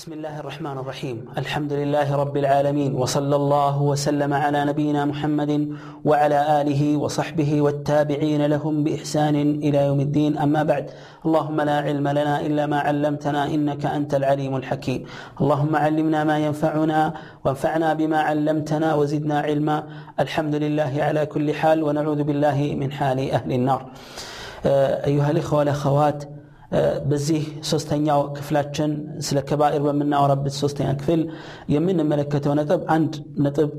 بسم الله الرحمن الرحيم الحمد لله رب العالمين وصلى الله وسلم على نبينا محمد وعلى اله وصحبه والتابعين لهم باحسان إلى يوم الدين اما بعد اللهم لا علم لنا الا ما علمتنا انك انت العليم الحكيم اللهم علمنا ما ينفعنا وانفعنا بما علمتنا وزدنا علما الحمد لله على كل حال ونعوذ بالله من حال أهل النار ايها الاخوه والاخوات በዚህ ሶስተኛው ክፍላችን ስለ ከባኢር በምናወራበት ሶስተኛ ክፍል የምንመለከተው ነጥብ አንድ ነጥብ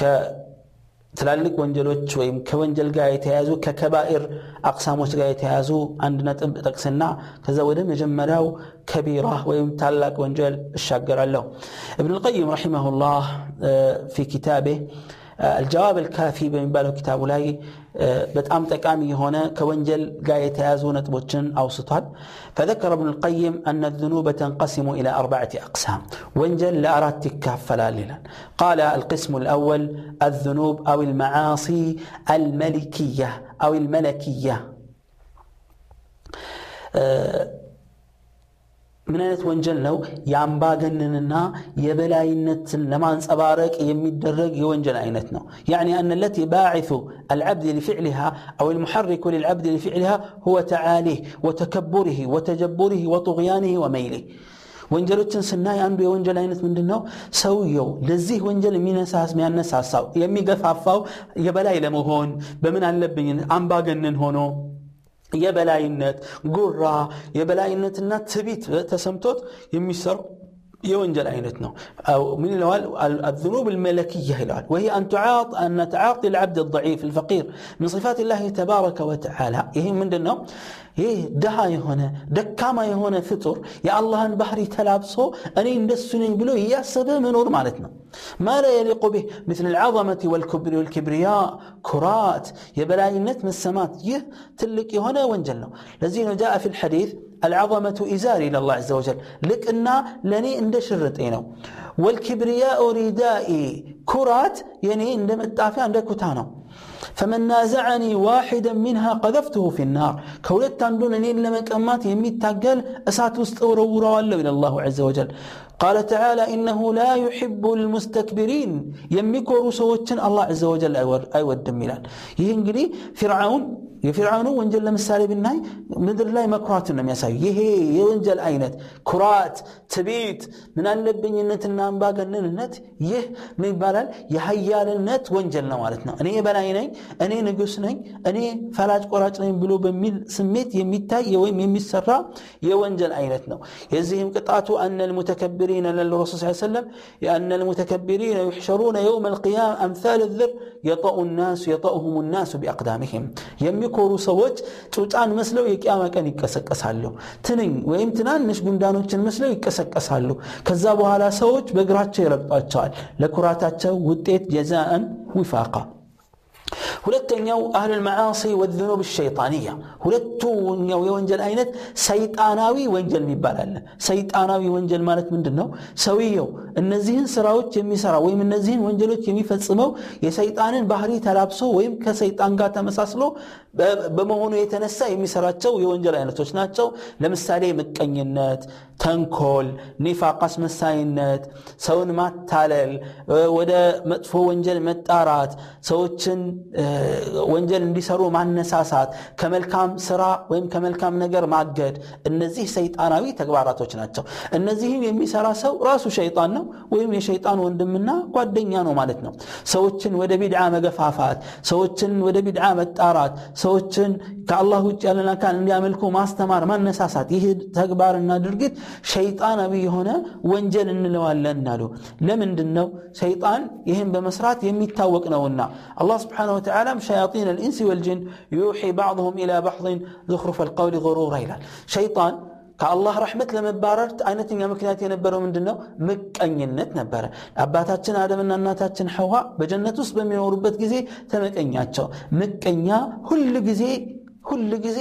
ከትላልቅ ወንጀሎች ወይም ከወንጀል ጋር የተያያዙ ከከባኢር አቅሳሞች ጋር የተያያዙ አንድ ነጥብ ጠቅስና ከዛ ወደ መጀመሪያው ከቢራ ወይም ታላቅ ወንጀል እሻገራለሁ እብን ልቀይም ረሒመሁላህ ፊ ኪታቤህ الجواب الكافي በሚባለው ኪታቡ ላይ በጣም ጠቃሚ የሆነ ከወንጀል ጋር የተያዙ ነጥቦችን አውስቷል فذكر ابن القيم أن الذنوب تنقسم إلى أربعة أقسام وانجل لأرات كافلا قال القسم الأول الذنوب أو المعاصي الملكية أو الملكية ምን አይነት ወንጀል ነው የአምባገነንና የበላይነትን ለማንጸባረቅ የሚደረግ የወንጀል አይነት ነው يعني أن التي باعث العبد لفعلها أو المحرك للعبد لفعلها هو تعاليه وتكبره وتجبره وطغيانه وميله ወንጀሎችን ስናይ አንዱ የወንጀል አይነት ምንድን ነው ሰውየው ለዚህ ወንጀል የሚነሳስ የሚያነሳሳው የሚገፋፋው የበላይ ለመሆን በምን አለብኝ አምባገነን ሆኖ የበላይነት ጉራ የበላይነትና ትቢት ተሰምቶት የሚሰሩ يونجل أينتنا أو من الذنوب الملكية وهي أن تعاط أن تعاطي العبد الضعيف الفقير من صفات الله تبارك وتعالى. يهم من دنا إيه دها يهونا دكاما يهونا فطر. يا الله أن بحري تلابسه أني ندسني بلو يا سبب منور مالتنا ما لا يليق به مثل العظمة والكبر والكبرياء. كرات. يا بلاينت من السمات يه تلك هنا وانجلنا الذين جاء في الحديث العظمة إزاري الله عز وجل. لك إنا لني اند شرطينو والكبرياء ردائي كرات يعني عند متافي عند كتانو. فمن نازعني واحدا منها قذفته في النار. كولت عندون نين لما كمات يميت تاقل أسات وستورا إلى الله عز وجل. قال تعالى إنه لا يحب المستكبرين يمكر سوتشن الله عز وجل أيود ميلان يهنجلي فرعون የፊርዓኑ ወንጀል ለምሳሌ ብናይ ምድር ላይ መኩራትን ነው የሚያሳዩ ይሄ የወንጀል አይነት ኩራት ትቢት ምን አለብኝነትና አምባገነንነት ይህ ምን ይባላል የሀያልነት ወንጀል ነው ማለት ነው እኔ በላይ ነኝ እኔ ንጉስ ነኝ እኔ ፈላጭ ቆራጭ ነኝ ብሎ በሚል ስሜት የሚታይ ወይም የሚሰራ የወንጀል አይነት ነው የዚህም ቅጣቱ አነ ልሙተከብሪን ለረሱል ስ ሰለም የአነ ልሙተከብሪን يحشرون يوم القيامة أمثال الذر يطأ الناس يطأهم الناس بأقدامهم የሚኮሩ ሰዎች ጩጫን መስለው የቅያማ ቀን ይቀሰቀሳሉ ትንኝ ወይም ትናንሽ ጉንዳኖችን መስለው ይቀሰቀሳሉ ከዛ በኋላ ሰዎች በእግራቸው ይረግጧቸዋል ለኩራታቸው ውጤት ጀዛአን ዊፋቃ ሁለተኛው አህሉል መዓሲ ወዘኑብ ሸይጣንያ ሁለቱ የወንጀል አይነት ሰይጣናዊ ወንጀል የሚባል አለ ሰይጣናዊ ወንጀል ማለት ምንድን ነው ሰውየው እነዚህን ስራዎች የሚሰራ ወይም እነዚህን ወንጀሎች የሚፈጽመው የሰይጣንን ባህሪ ተላብሶ ወይም ከሰይጣን ጋር ተመሳስሎ በመሆኑ የተነሳ የሚሰራቸው የወንጀል አይነቶች ናቸው ለምሳሌ ምቀኝነት ተንኮል ኒፋቅ አስመሳይነት ሰውን ማታለል ወደ መጥፎ ወንጀል መጣራት ሰዎችን ወንጀል እንዲሰሩ ማነሳሳት ከመልካም ስራ ወይም ከመልካም ነገር ማገድ እነዚህ ሰይጣናዊ ተግባራቶች ናቸው። እነዚህም የሚሰራ ሰው ራሱ ሸይጣን ነው ወይም የሸይጣን ወንድምና ጓደኛ ነው ማለት ነው። ሰዎችን ወደ ቢድዓ መገፋፋት ሰዎችን ወደ ቢድዓ መጣራት ሰዎችን ከአላህ ውጭ ያለን አካል እንዲያመልኩ ማስተማር ማነሳሳት ይህ ተግባርና ድርጊት ሸይጣናዊ የሆነ ወንጀል እንለዋለን አሉ ለምንድን ነው ሸይጣን ይህን በመስራት የሚታወቅ ነውና አላህ ስብሓን ወተዓላ شياطين الإنس والجن يوحي بعضهم إلى بعض زخرف القول غرورا ይላል ሸይጣን ከአላህ ረሕመት ለመባረር አይነተኛ ምክንያት የነበረው ምንድን ነው ምቀኝነት ነበረ አባታችን አደምና እናታችን ሐዋ በጀነት ውስጥ በሚኖሩበት ጊዜ ተመቀኛቸው ምቀኛ ሁል ጊዜ ሁል ጊዜ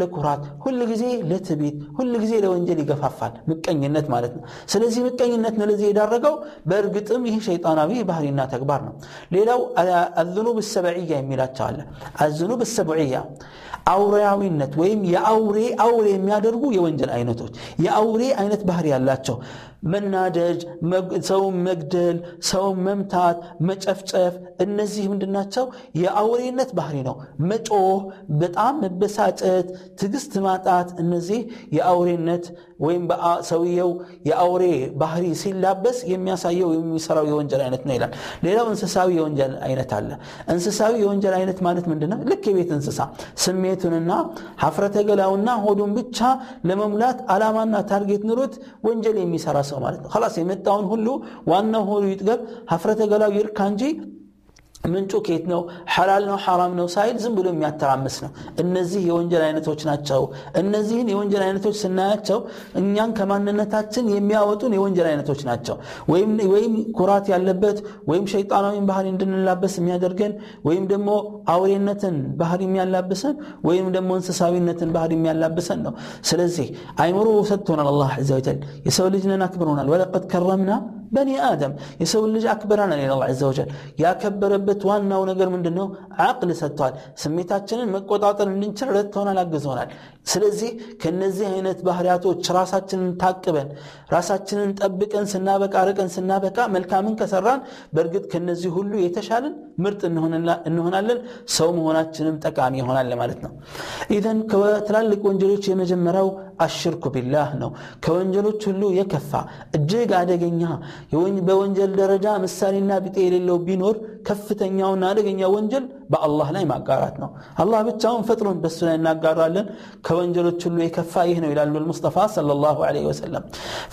ለኩራት ሁል ጊዜ ለትቤት ሁል ጊዜ ለወንጀል ይገፋፋል። ምቀኝነት ማለት ነው። ስለዚህ ምቀኝነት ነው ለዚህ የዳረገው። በእርግጥም ይህ ሸይጣናዊ ባህሪና ተግባር ነው። ሌላው አዝኑብ ሰብዕያ የሚላቸው አለ። አዝኑብ ሰብዕያ አውሬያዊነት ወይም የአውሬ አውሬ የሚያደርጉ የወንጀል አይነቶች የአውሬ አይነት ባህሪ ያላቸው መናደጅ፣ ሰውን መግደል፣ ሰውን መምታት፣ መጨፍጨፍ እነዚህ ምንድናቸው? የአውሬነት ባህሪ ነው። መጮህ፣ በጣም መበሳጨት፣ ትዕግስት ማጣት እነዚህ የአውሬነት ወይም ሰውየው የአውሬ ባህሪ ሲላበስ የሚያሳየው የሚሰራው የወንጀል አይነት ነው ይላል። ሌላው እንስሳዊ የወንጀል አይነት አለ። እንስሳዊ የወንጀል አይነት ማለት ምንድነው? ልክ የቤት እንስሳ ስሜቱንና ሀፍረተ ገላውና ሆዱን ብቻ ለመሙላት አላማና ታርጌት ኑሮት ወንጀል የሚሰራ ሰው ማለት ነው። ላስ የመጣውን ሁሉ ዋናው ሆዱ ይጥገብ፣ ሀፍረተ ገላው ይርካ እንጂ ምንጩ ኬት ነው ሐላል ነው ሐራም ነው ሳይል ዝም ብሎ የሚያተራምስ ነው። እነዚህ የወንጀል አይነቶች ናቸው። እነዚህን የወንጀል አይነቶች ስናያቸው እኛን ከማንነታችን የሚያወጡን የወንጀል አይነቶች ናቸው። ወይም ኩራት ያለበት ወይም ሸይጣናዊን ባህሪ እንድንላበስ የሚያደርገን ወይም ደግሞ አውሬነትን ባህሪ የሚያላብሰን ወይም ደግሞ እንስሳዊነትን ባህሪ የሚያላብሰን ነው። ስለዚህ አይምሮ ሰጥቶናል አላህ ዐዘ ወጀል። የሰው ልጅ ነን አክብሮናል። ወለቀድ ከረምና በኒ አደም የሰውን ልጅ አክብረናል ይላል ዐዘ ወጀል። ያከበረበት ዋናው ነገር ምንድን ነው? አቅል ሰጥቷል። ስሜታችንን መቆጣጠር እንድንችል ረድቶናል፣ አግዞናል። ስለዚህ ከነዚህ አይነት ባህሪያቶች ራሳችንን ታቅበን ራሳችንን ጠብቀን ስናበቃ ርቀን ስናበቃ መልካምን ከሰራን በእርግጥ ከነዚህ ሁሉ የተሻለን ምርጥ እንሆናለን። ሰው መሆናችንም ጠቃሚ ይሆናል ማለት ነው። ኢዘን ከትላልቅ ወንጀሎች የመጀመሪያው አሽርኩ ቢላህ ነው። ከወንጀሎች ሁሉ የከፋ እጅግ አደገኛ በወንጀል ደረጃ ምሳሌና ቢጤ የሌለው ቢኖር ከፍተኛውና አደገኛ ወንጀል በአላህ ላይ ማጋራት ነው። አላህ ብቻውን ፈጥሮን በሱ ላይ እናጋራለን። ከወንጀሎች ሁሉ የከፋ ይህ ነው ይላሉ ሙስጠፋ ሰለላሁ ዐለይሂ ወሰለም።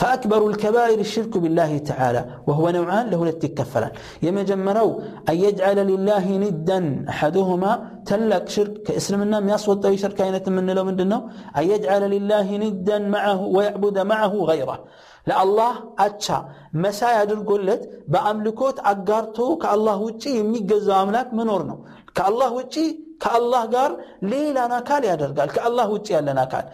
ፈአክበሩ ልከባኢር ሽርኩ ቢላህ ተዓላ ወሁወ ነውዓን ለሁለት ይከፈላል። የመጀመሪያው አየጅዓለ ሊላህ ኒደን አሐዱሁማ ታላቅ ሽርክ ከእስልምና የሚያስወጣው የሽርክ አይነት የምንለው ምንድን ነው? አየጅዓለ ሊላህ ኒደን ወየዕቡደ መዐሁ ገይረህ ለአላህ አቻ መሳይ አድርጎለት በአምልኮት አጋርቶ ከአላህ ውጪ የሚገዛው አምላክ መኖር ነው። ከአላህ ውጪ ከአላህ ጋር ሌላን አካል ያደርጋል። ከአላህ ውጪ ያለን አካል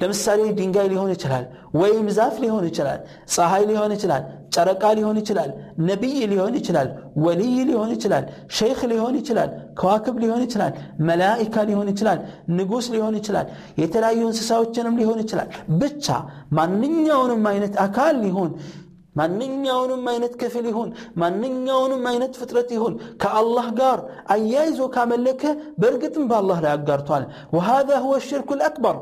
ለምሳሌ ድንጋይ ሊሆን ይችላል፣ ወይም ዛፍ ሊሆን ይችላል፣ ፀሐይ ሊሆን ይችላል፣ ጨረቃ ሊሆን ይችላል፣ ነቢይ ሊሆን ይችላል፣ ወልይ ሊሆን ይችላል፣ ሸይኽ ሊሆን ይችላል፣ ከዋክብ ሊሆን ይችላል፣ መላኢካ ሊሆን ይችላል፣ ንጉሥ ሊሆን ይችላል፣ የተለያዩ እንስሳዎችንም ሊሆን ይችላል። ብቻ ማንኛውንም አይነት አካል ሊሆን ማንኛውንም አይነት ክፍል ይሁን ማንኛውንም አይነት ፍጥረት ይሁን ከአላህ ጋር አያይዞ ካመለከ በእርግጥም በአላህ ላይ አጋርቷል። وهذا هو الشرك الأكبر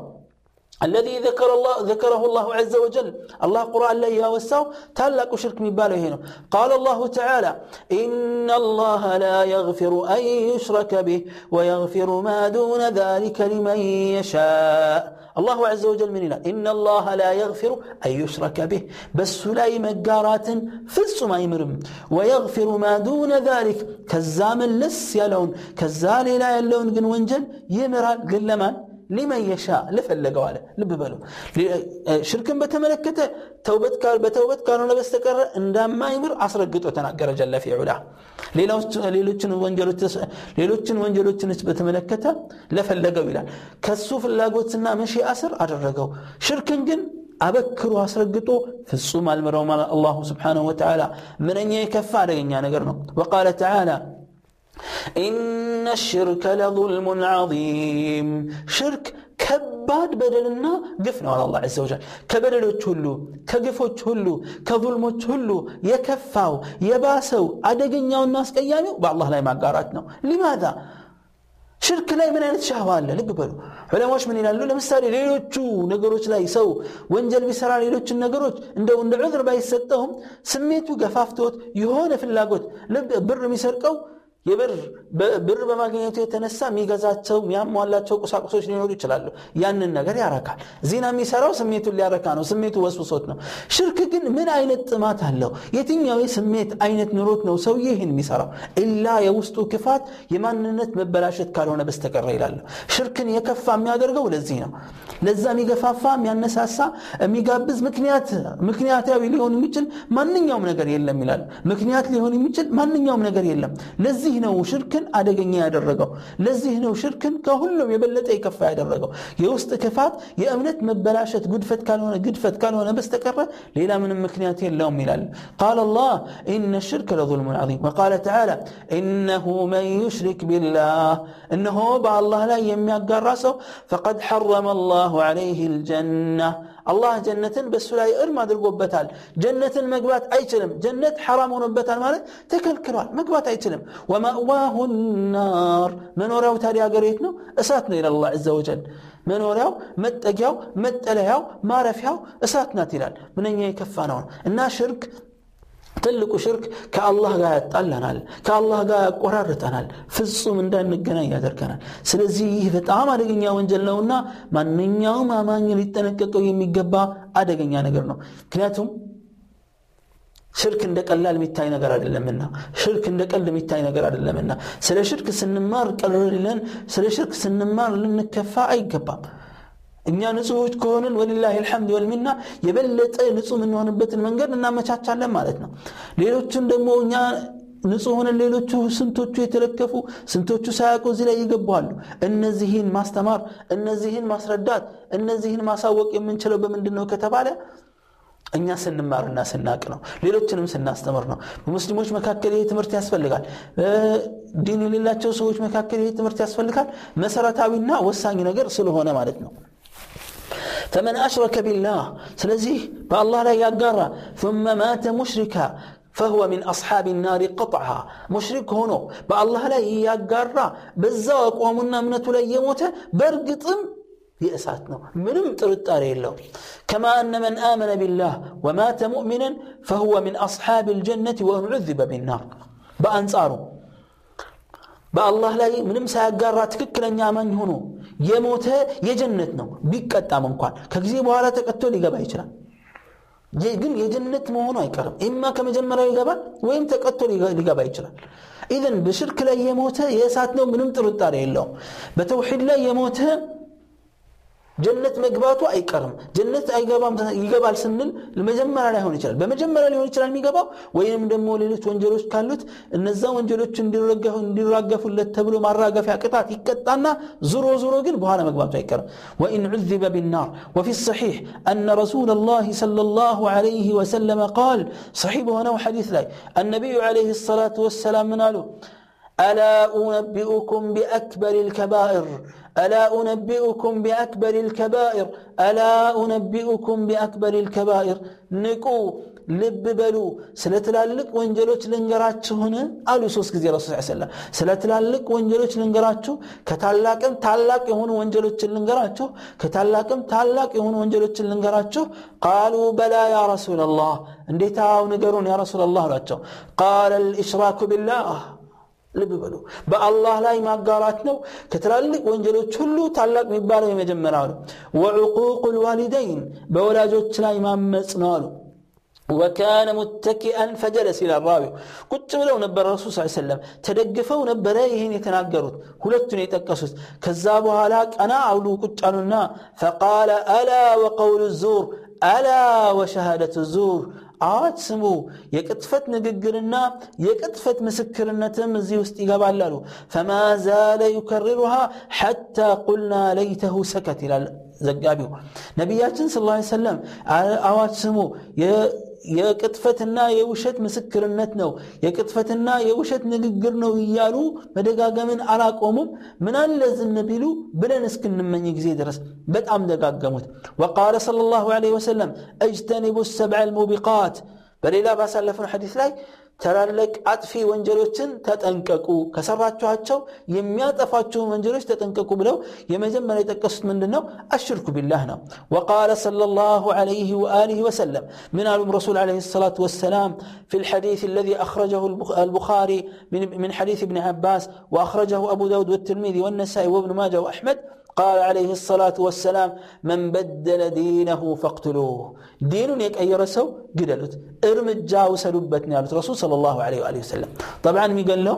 الذي ذكر الله ذكره الله عز وجل. الله قرآن لا يوساو تلك شرك من باله هنا. قال الله تعالى إن الله لا يغفر أن يشرك به ويغفر ما دون ذلك لمن يشاء. الله عز وجل من إله إن الله لا يغفر أن يشرك به. بس لا مقارات فلس ما يمرم. ويغفر ما دون ذلك. كزام لس يلون. كزال لا يلون قن وانجل يمرال قل لمن ሊመን የሻ ለፈለገው አለ። ልብ በሉ ሽርክን በተመለከተ ተውበት በተውበት ካልሆነ በስተቀረ እንደማይምር አስረግጦ ተናገረ ጀለ ፊ ዑላ። ሌሎችን ወንጀሎችንስ በተመለከተ ለፈለገው ይላል። ከሱ ፍላጎትና መሺአ ስር አደረገው። ሽርክን ግን አበክሮ አስረግጦ ፍጹም አልምረውም አላሁ ስብሓነሁ ወተዓላ። ምንኛ የከፋ አደገኛ ነገር ነው። ወቃለ ተዓላ ኢነ ሽርከ ለظልሙን ዐዚም ሽርክ ከባድ በደልና ግፍ ነው አላህ ዐዘ ወጀል። ከበደሎች ሁሉ ከግፎች ሁሉ ከظልሞች ሁሉ የከፋው የባሰው አደገኛውና አስቀያሚው በአላህ ላይ ማጋራት ነው። ሊማዛ ሽርክ ላይ ምን አይነት ሻህዋ አለ? ልብ በሉ ዑለማዎች ምን ይላሉ? ለምሳሌ ሌሎቹ ነገሮች ላይ ሰው ወንጀል ቢሰራ ሌሎችን ነገሮች እንደው እንደ ዑዝር ባይሰጠውም ስሜቱ ገፋፍቶት የሆነ ፍላጎት ብር የሚሰርቀው የብር ብር በማግኘቱ የተነሳ የሚገዛቸው የሚያሟላቸው ቁሳቁሶች ሊኖሩ ይችላሉ። ያንን ነገር ያረካል። ዚና የሚሰራው ስሜቱን ሊያረካ ነው። ስሜቱ ወስውሶት ነው። ሽርክ ግን ምን አይነት ጥማት አለው? የትኛው የስሜት አይነት ኑሮት ነው ሰውዬ ይህን የሚሰራው? ኢላ የውስጡ ክፋት የማንነት መበላሸት ካልሆነ በስተቀረ ይላሉ። ሽርክን የከፋ የሚያደርገው ለዚህ ነው። ለዛ የሚገፋፋ የሚያነሳሳ የሚጋብዝ ምክንያት ምክንያታዊ ሊሆን የሚችል ማንኛውም ነገር የለም ይላል ምክንያት ሊሆን የሚችል ማንኛውም ነገር የለም ለዚህ ለዚህ ነው ሽርክን አደገኛ ያደረገው ለዚህ ነው ሽርክን ከሁሉም የበለጠ የከፋ ያደረገው የውስጥ ክፋት የእምነት መበላሸት ጉድፈት ካልሆነ ግድፈት ካልሆነ በስተቀረ ሌላ ምንም ምክንያት የለውም ይላል ቃል አላህ ኢነ ሽርክ ለظልሙን ዐዚም ወቃለ ተዓላ ኢነሁ መን ዩሽሪክ ቢላህ እነሆ በአላህ ላይ የሚያጋራ ሰው ፈቀድ ሐረመ አላሁ ዐለይህ ልጀና አላህ ጀነትን በእሱ ላይ እርም አድርጎበታል ጀነትን መግባት አይችልም ጀነት ሐራም ሆኖበታል ማለት ተከልክሏል መግባት አይችልም ወማእዋሁ ናር መኖሪያው ታዲያ ሀገር የት ነው እሳት ነው ይላል አላህ ዘ ወጀል መኖሪያው መጠጊያው መጠለያው ማረፊያው እሳት ናት ይላል ምንኛ የከፋ ነው እና ሽርክ ትልቁ ሽርክ ከአላህ ጋር ያጣላናል ከአላህ ጋር ያቆራርጠናል ፍጹም እንዳንገናኝ ያደርገናል። ስለዚህ ይህ በጣም አደገኛ ወንጀል ነውና ማንኛውም አማኝ ሊጠነቀቀው የሚገባ አደገኛ ነገር ነው። ምክንያቱም ሽርክ እንደ ቀላል የሚታይ ነገር አይደለምና ሽርክ እንደ ቀልድ የሚታይ ነገር አይደለምና። ስለ ሽርክ ስንማር ቀልለን ስለ ሽርክ ስንማር ልንከፋ አይገባም እኛ ንጹሖች ከሆንን ወሊላህ ልሐምድ ወልሚና የበለጠ ንጹህ የምንሆንበትን መንገድ እናመቻቻለን ማለት ነው። ሌሎቹን ደግሞ እኛ ንጹህ ሆነን ሌሎቹ ስንቶቹ የተለከፉ ስንቶቹ ሳያውቁ እዚህ ላይ ይገባሉ እነዚህን ማስተማር እነዚህን ማስረዳት እነዚህን ማሳወቅ የምንችለው በምንድን ነው ከተባለ እኛ ስንማርና ስናቅ ነው። ሌሎችንም ስናስተምር ነው። በሙስሊሞች መካከል ይህ ትምህርት ያስፈልጋል። ዲን የሌላቸው ሰዎች መካከል ይህ ትምህርት ያስፈልጋል። መሰረታዊና ወሳኝ ነገር ስለሆነ ማለት ነው فمن أشرك بالله سلزيه فالله لا يقر. ثم مات مشركا فهو من أصحاب النار قطعا. مشرك هنا فالله لا يقرى بالزواق ومنا من يموت، برقط يأساتنا. من امترد الله كما أن من آمن بالله ومات مؤمنا فهو من أصحاب الجنة وأن عذب بالنار. بأنصاره بأ الله لا من امسى قرى تككل أن يامن هنو የሞተ የጀነት ነው ቢቀጣም እንኳን ከጊዜ በኋላ ተቀጥቶ ሊገባ ይችላል ግን የጀነት መሆኑ አይቀርም ኢማ ከመጀመሪያው ይገባል ወይም ተቀጥቶ ሊገባ ይችላል ኢዘን በሽርክ ላይ የሞተ የእሳት ነው ምንም ጥርጣሬ የለውም በተውሒድ ላይ የሞተ ጀነት መግባቱ አይቀርም ጀነት አይገባም ይገባል ስንል መጀመሪያ ላይሆን ይችላል በመጀመሪያ ሊሆን ይችላል የሚገባው ወይንም ደግሞ ሌሎች ወንጀሎች ካሉት እነዛ ወንጀሎች እንዲራገፉለት ተብሎ ማራገፊያ ቅጣት ይቀጣና ዙሮ ዙሮ ግን በኋላ መግባቱ አይቀርም ወኢን ዑذበ ቢናር ወፊ ሰሒሕ አነ ረሱል ላህ صለ ላሁ ለይህ ወሰለመ ቃል ሰሒ በሆነው ሐዲስ ላይ አነቢዩ ለይህ ሰላቱ ወሰላም ምን አሉ ألا أنبئكم بأكبر الكبائر ألا أنبئكم بأكبر الكبائر ألا أنبئكم بأكبر الكبائر نكو ልብ በሉ ስለ ትላልቅ ወንጀሎች ልንገራችሁ ሆነ አሉ ሶስት ጊዜ ረሱ ሰለም ስለ ትላልቅ ወንጀሎች ልንገራችሁ ከታላቅም ታላቅ የሆኑ ወንጀሎችን ልንገራችሁ ከታላቅም ታላቅ የሆኑ ወንጀሎችን ልንገራችሁ ቃሉ በላ ያ ረሱላላህ እንዴታው ንገሩን ያ ረሱላላህ አሏቸው ቃለ ልእሽራኩ ቢላህ ልብ በሉ በአላህ ላይ ማጋራት ነው ከትላልቅ ወንጀሎች ሁሉ ታላቅ የሚባለው የመጀመሪያው ነው ወዕቁቁ ልዋሊደይን በወላጆች ላይ ማመፅ ነው አሉ وكان متكئا فجلس الى الراوي ቁጭ ብለው ነበር ረሱል ስ ሰለም ተደግፈው ነበረ ይህን የተናገሩት ሁለቱን የጠቀሱት ከዛ በኋላ ቀና አውሉ ቁጭ አሉና ፈቃለ አላ ወቀውሉ ዙር አላ ወሸሃደት ዙር አዋጅ ስሙ የቅጥፈት ንግግርና የቅጥፈት ምስክርነትም እዚህ ውስጥ ይገባል አሉ ፈማ ዛለ ዩከርሩሃ ሐታ ቁልና ለይተሁ ሰከት ይላል ዘጋቢው ነቢያችን ስ ሰለም አዋጅ ስሙ የቅጥፈትና የውሸት ምስክርነት ነው፣ የቅጥፈትና የውሸት ንግግር ነው እያሉ መደጋገምን አላቆሙም። ምናለ ዝም ቢሉ ብለን እስክንመኝ ጊዜ ድረስ በጣም ደጋገሙት። ወቃለ ሰለላሁ ዐለይሂ ወሰለም እጅተኒቡ ሰብዐ ልሙቢቃት በሌላ ባሳለፍነው ሐዲስ ላይ ተላልቅ አጥፊ ወንጀሎችን ተጠንቀቁ ከሰራችኋቸው የሚያጠፋችሁን ወንጀሎች ተጠንቀቁ ብለው የመጀመሪያ የጠቀሱት ምንድን ነው አሽርኩ ቢላህ ነው ወቃለ صلى الله عليه وآله وسلم من علم رسول عليه الصلاة والسلام في الحديث الذي أخرجه البخاري من, من حديث ابن عباس وأخرجه أبو داود والترمذي والنسائي وابن ماجه وأحمد قال عليه الصلاة والسلام من بدل دينه فاقتلوه دين يكأير سو قدلت ارمجا وسلبتني على الرسول صلى الله عليه وآله وسلم طبعا مي قال له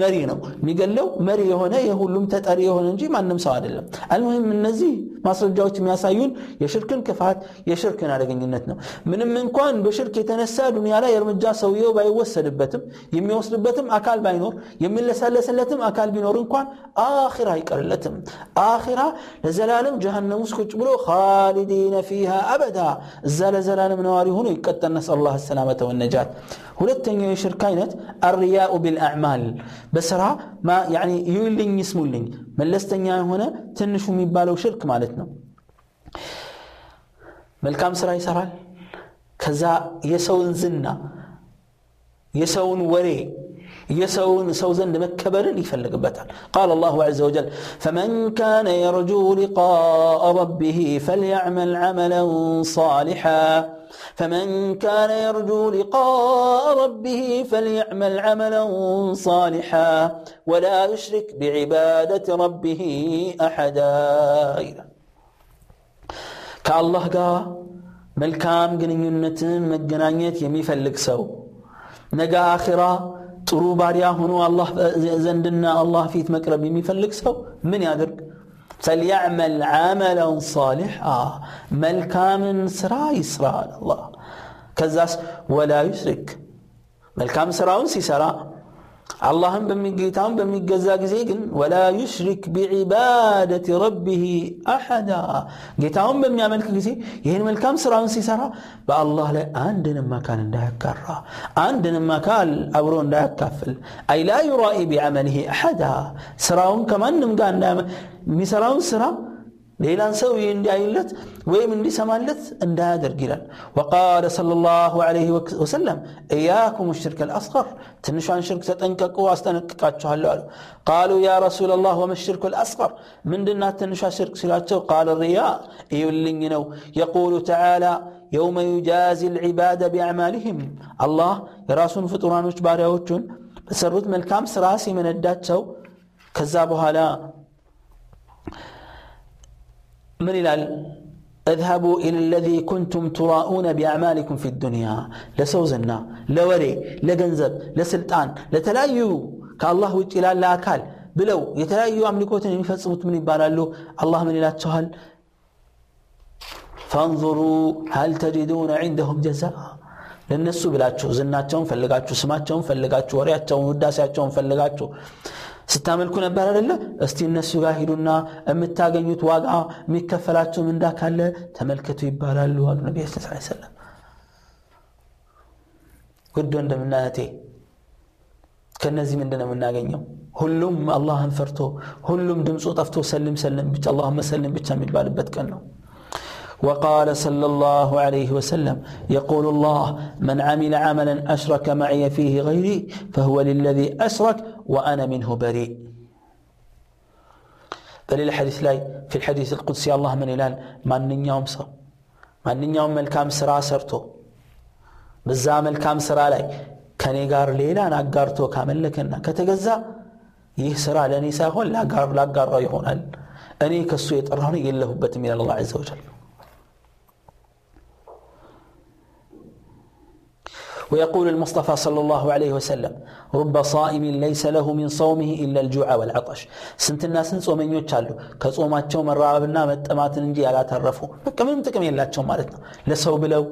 መሪ ነው የሚገለው መሪ የሆነ የሁሉም ተጠሪ የሆነ እንጂ ማንም ሰው አይደለም አልሙሂም እነዚህ ማስረጃዎች የሚያሳዩን የሽርክን ክፋት የሽርክን አደገኝነት ነው ምንም እንኳን በሽርክ የተነሳ ዱንያ ላይ እርምጃ ሰውየው ባይወሰድበትም የሚወስድበትም አካል ባይኖር የሚለሳለስለትም አካል ቢኖር እንኳን አኺራ አይቀርለትም አኺራ ለዘላለም ጀሃነም ውስጥ ቁጭ ብሎ ካሊዲነ ፊሃ አበዳ እዛ ለዘላለም ነዋሪ ሆኖ ይቀጠል ነስአል ላህ ሰላመተ ወነጃት ሁለተኛው የሽርክ አይነት አርያኡ ቢልአዕማል በስራ ይዩልኝ ይስሙልኝ መለስተኛ የሆነ ትንሹ የሚባለው ሽርክ ማለት ነው መልካም ስራ ይሰራል ከዛ የሰውን ዝና የሰውን ወሬ يسون سوزن مكبرا يفلق قال الله عز وجل فمن كان يرجو لقاء ربه فليعمل عملا صالحا فمن كان يرجو لقاء ربه فليعمل عملا صالحا ولا يشرك بعبادة ربه أحدا كالله قال መልካም ግንኙነትን መገናኘት የሚፈልግ ሰው ነገ አኺራ ጥሩ ባሪያ ሆኖ አላህ ዘንድና አላህ ፊት መቅረብ የሚፈልግ ሰው ምን ያድርግ فليعمل عملا صالحا መልካምን ስራ ይስራ አላህ ከዛስ ወላ ዩስሪክ መልካም ስራውን ሲሰራ አላህን በሚጌታውን በሚገዛ ጊዜ ግን ወላ ዩሽሪክ ቢዒባደት ረቢህ አሐዳ ጌታውን በሚያመልክ ጊዜ ይህን መልካም ስራውን ሲሰራ በአላህ ላይ አንድንም አካል እንዳያጋራ አንድንም አካል አብሮ እንዳያካፍል አይ ላ ዩራኢ ቢዓመልህ አሐዳ ስራውን ከማንም ጋር የሚሰራውን ስራ ሌላን ሰው ይህ እንዲያይለት ወይም እንዲሰማለት እንዳያደርግ ይላል ወቃለ صለ ላሁ ለ ወሰለም እያኩም ሽርክ አልአስቀር ትንሿን ሽርክ ተጠንቀቁ አስጠነቅቃችኋለሁ አሉ ቃሉ ያ ረሱላ ላህ ወመሽርክ ልአስቀር ምንድናት ትንሿ ሽርክ ሲሏቸው ቃል ሪያ እዩልኝ ነው የቁሉ ተዓላ የውመ ዩጃዚ ልዕባደ ቢአዕማልህም አላህ የራሱን ፍጡራኖች ባሪያዎቹን በሰሩት መልካም ስራ ሲመነዳቸው ከዛ በኋላ من ይላል اذهبوا إلى الذي كنتم تراؤون بأعمالكم في الدنيا لسوزنا لوري لجنزب لسلطان لتلايو كالله وجلال لا أكال بلو يتلايو أملكوتن يفصمت من يبالالو الله من لا تشهل فانظروا هل تجدون عندهم جزاء ለነሱ ብላችሁ ዝናቸውን ፈልጋችሁ ስማቸውን ፈልጋችሁ ወሬያቸውን ውዳሴያቸውን ፈልጋችሁ ስታመልኩ ነበር አይደለ? እስቲ እነሱ ጋር ሂዱና የምታገኙት ዋጋ የሚከፈላቸው ምንዳ ካለ ተመልከቱ ይባላሉ አሉ ነቢ ስ ሰለም ውድ ወንድምናቴ ከነዚህ ምንድን የምናገኘው? ሁሉም አላህን ፈርቶ ሁሉም ድምፁ ጠፍቶ ሰልም ሰልም ብቻ አላሁመ ሰልም ብቻ የሚባልበት ቀን ነው وقال صلى الله عليه وسلم يقول الله من عمل عملا أشرك معي فيه غيري فهو للذي أشرك وأنا منه بريء بل الحديث لا في الحديث القدسي الله من إلال من يوم صر من يوم الكام سرا سرتو بزام الكام سرا لاي كان يقار ليلا نقارتو كامل لكنا كتجزا ይህ ስራ ለእኔ ሳይሆን ላጋራው ይሆናል እኔ ከእሱ የጠራሁ የለሁበትም ይላል አላ ዘ ወጀል ويقول المصطفى صلى الله عليه وسلم رب صائم ليس له من صومه إلا الجوع والعطش سنت الناس ومن يتشالو كصوماتهم الرابنا متماتن እንጂ ያላተረፉ በቃ ምንም ጥቅም የላቸውም ማለት ነው ለሰው ብለው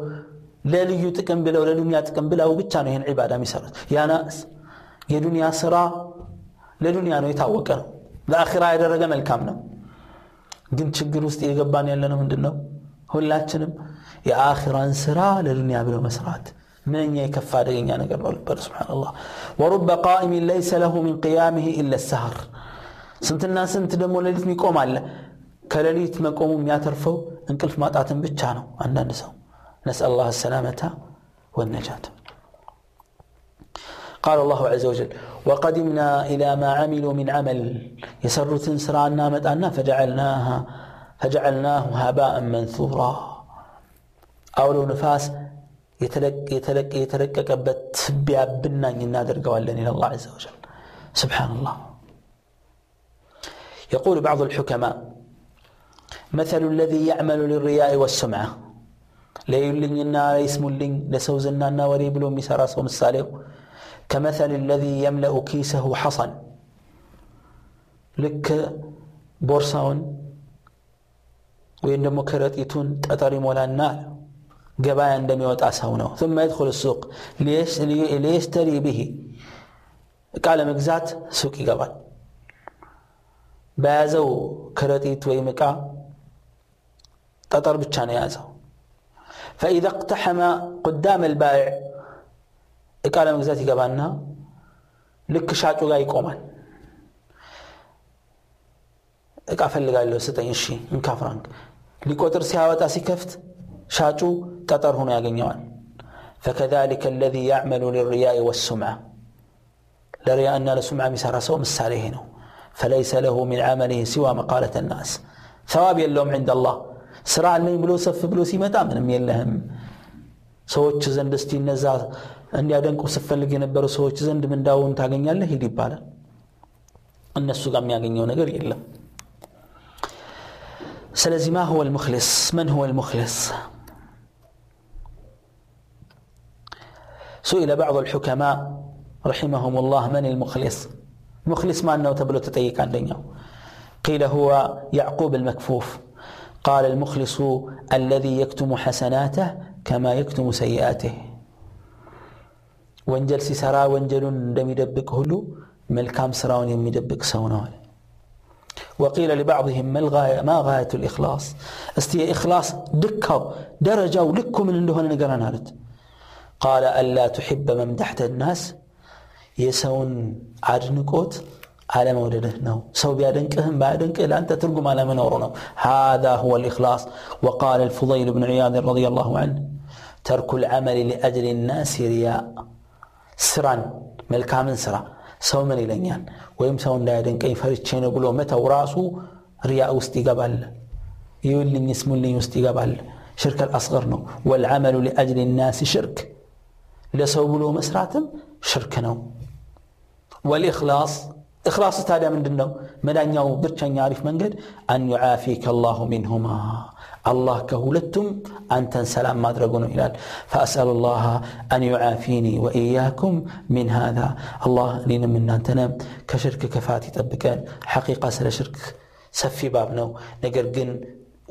ለልዩ ጥቅም ብለው ለዱንያ ጥቅም ብለው ብቻ ነው ይህን ዒባዳ የሚሰሩት ያናስ የዱንያ ስራ ለዱንያ ነው የታወቀ ነው ለአኺራ ያደረገ መልካም ነው ግን ችግር ውስጥ የገባን ያለ ነው ምንድን ነው ሁላችንም የአኺራን ስራ ለዱንያ ብለው መስራት ምንኛ የከፋ አደገኛ ነገር ነው ልበሉ ስብሓንላህ ወሩበ ቃኢሚን ለይሰ ለሁ ምን ቅያምህ ኢለ ሰህር ስንትና ስንት ደግሞ ሌሊት የሚቆም አለ ከሌሊት መቆሙ የሚያተርፈው እንቅልፍ ማጣትን ብቻ ነው አንዳንድ ሰው ነስአል ላህ ሰላመታ ወነጃት قال الله عز وجل وقدمنا إلى ما عملوا من عمل يسرت سرانا متأنا فجعلناها فجعلناه هباء منثورا أولو نفاس የተለቀቀበት ትቢያ ብናኝ እናደርገዋለን إلى الله عز وجل سبحان الله يقول بعض الحكماء مثل الذي يعمل للرياء والسمعة ለዩልኝና ለይስሙልኝ ለሰው ዝናና ወሬ ብሎ የሚሰራ ሰው ምሳሌው كمثل الذي يملأ كيسه حصن لك بورساون وين دمو كرتيتون تطري مولانا ገበያ እንደሚወጣ ሰው ነው ثم يدخل السوق ليشتري به እቃ ለመግዛት ሱቅ ይገባል በያዘው ከረጢት ወይም እቃ ጠጠር ብቻ ነው የያዘው فإذا اقتحم قدام البائع እቃ ለመግዛት ይገባና ልክ ሻጩ ጋር ይቆማል እቃ ፈልጋለሁ ስጠኝ እሺ እንካ ፍራንክ ሊቆጥር ሲያወጣ ሲከፍት ሻጩ تطر هنا يغنيون فكذلك الذي يعمل للرياء والسمعة. لرياء أن السمعة مسارة سوم هنا. فليس له من عمله سوى مقالة الناس. ثواب اللوم عند الله. سرع من بلو بلوسي بلو سيمة من أمي اللهم سوچ زند ستين نزا أن يدنك وسفل لكي نبر سوچ زند من داون تاقن يالله يدي بالا الناس قام يغن يونا سلزي ما هو المخلص من هو المخلص سئل بعض الحكماء رحمهم الله من المخلص مخلص ما أنه تبلو تتيك عندنا قيل هو يعقوب المكفوف قال المخلص الذي يكتم حسناته كما يكتم سيئاته ወንጀል ሲሰራ ወንጀሉን እንደሚደብቅ ሁሉ መልካም ስራውን የሚደብቅ ሰው ነው አለ وقيل لبعضهم ما الغاية ما غاية الإخلاص استي إخلاص دكاو درجة ولكو من عنده نقران هالت قال ألا تحب من تحت الناس؟ يسون عدنكوت على مولده نو سو بيادنكهم بعدنك إلا أنت ترقم على من ورنو هذا هو الإخلاص وقال الفضيل بن عياض رضي الله عنه ترك العمل لأجل الناس رياء سران ملكامن سرا سو من إلينيان ويم سو لا يدنكي فرشين يقولوا متى وراسو رياء واستيقبال يقول لي اسم لي واستيقبال شرك الأصغر نو والعمل لأجل الناس بلو مسراتم شرك نو والإخلاص إخلاص تالي من دنو مدانيو برشان يعرف منقد أن يعافيك الله منهما الله كهولتم أنت سلام ما درقون إلى فأسأل الله أن يعافيني وإياكم من هذا الله لنا من أنتنا كشرك كفاتي تبكان حقيقة سلا شرك سفي بابنو نقرقن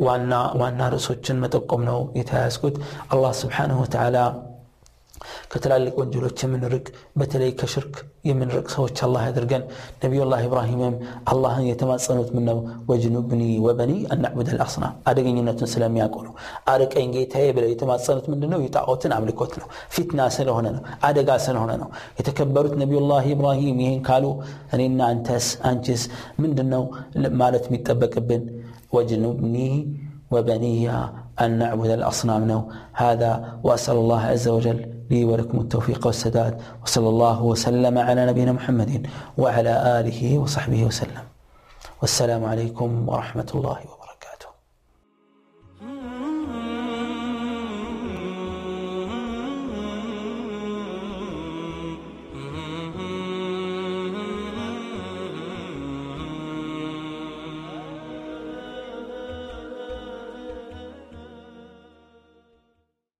وأنا وأنا رسوچن متقوم نو يتهاسكت الله سبحانه وتعالى ከትላልቅ ወንጀሎች የምንርቅ በተለይ ከሽርክ የምንርቅ ሰዎች አላህ ያድርገን ነቢዩላህ ኢብራሂምም አላህን የተማጸኑት ምን ነው ወጅኑብኒ ወበኒ አናዕቡድ አልአስናም አደገኝነቱን ስለሚያውቁ ነው አርቀኝ ጌታዬ ብለው የተማጸኑት ምንድ ነው የጣዖትን አምልኮት ነው ፊትና ስለሆነ ነው አደጋ ስለሆነ ነው የተከበሩት ነቢዩላህ ኢብራሂም ይህን ካሉ እኔና አንተስ አንቺስ ምንድን ነው ማለት የሚጠበቅብን ወጅኑብኒ وبني أن نعبد الأصنام نو هذا وأسأل الله عز وجل لي ولكم التوفيق والسداد وصلى الله وسلم على نبينا محمد وعلى آله وصحبه وسلم. والسلام عليكم ورحمة الله وبركاته.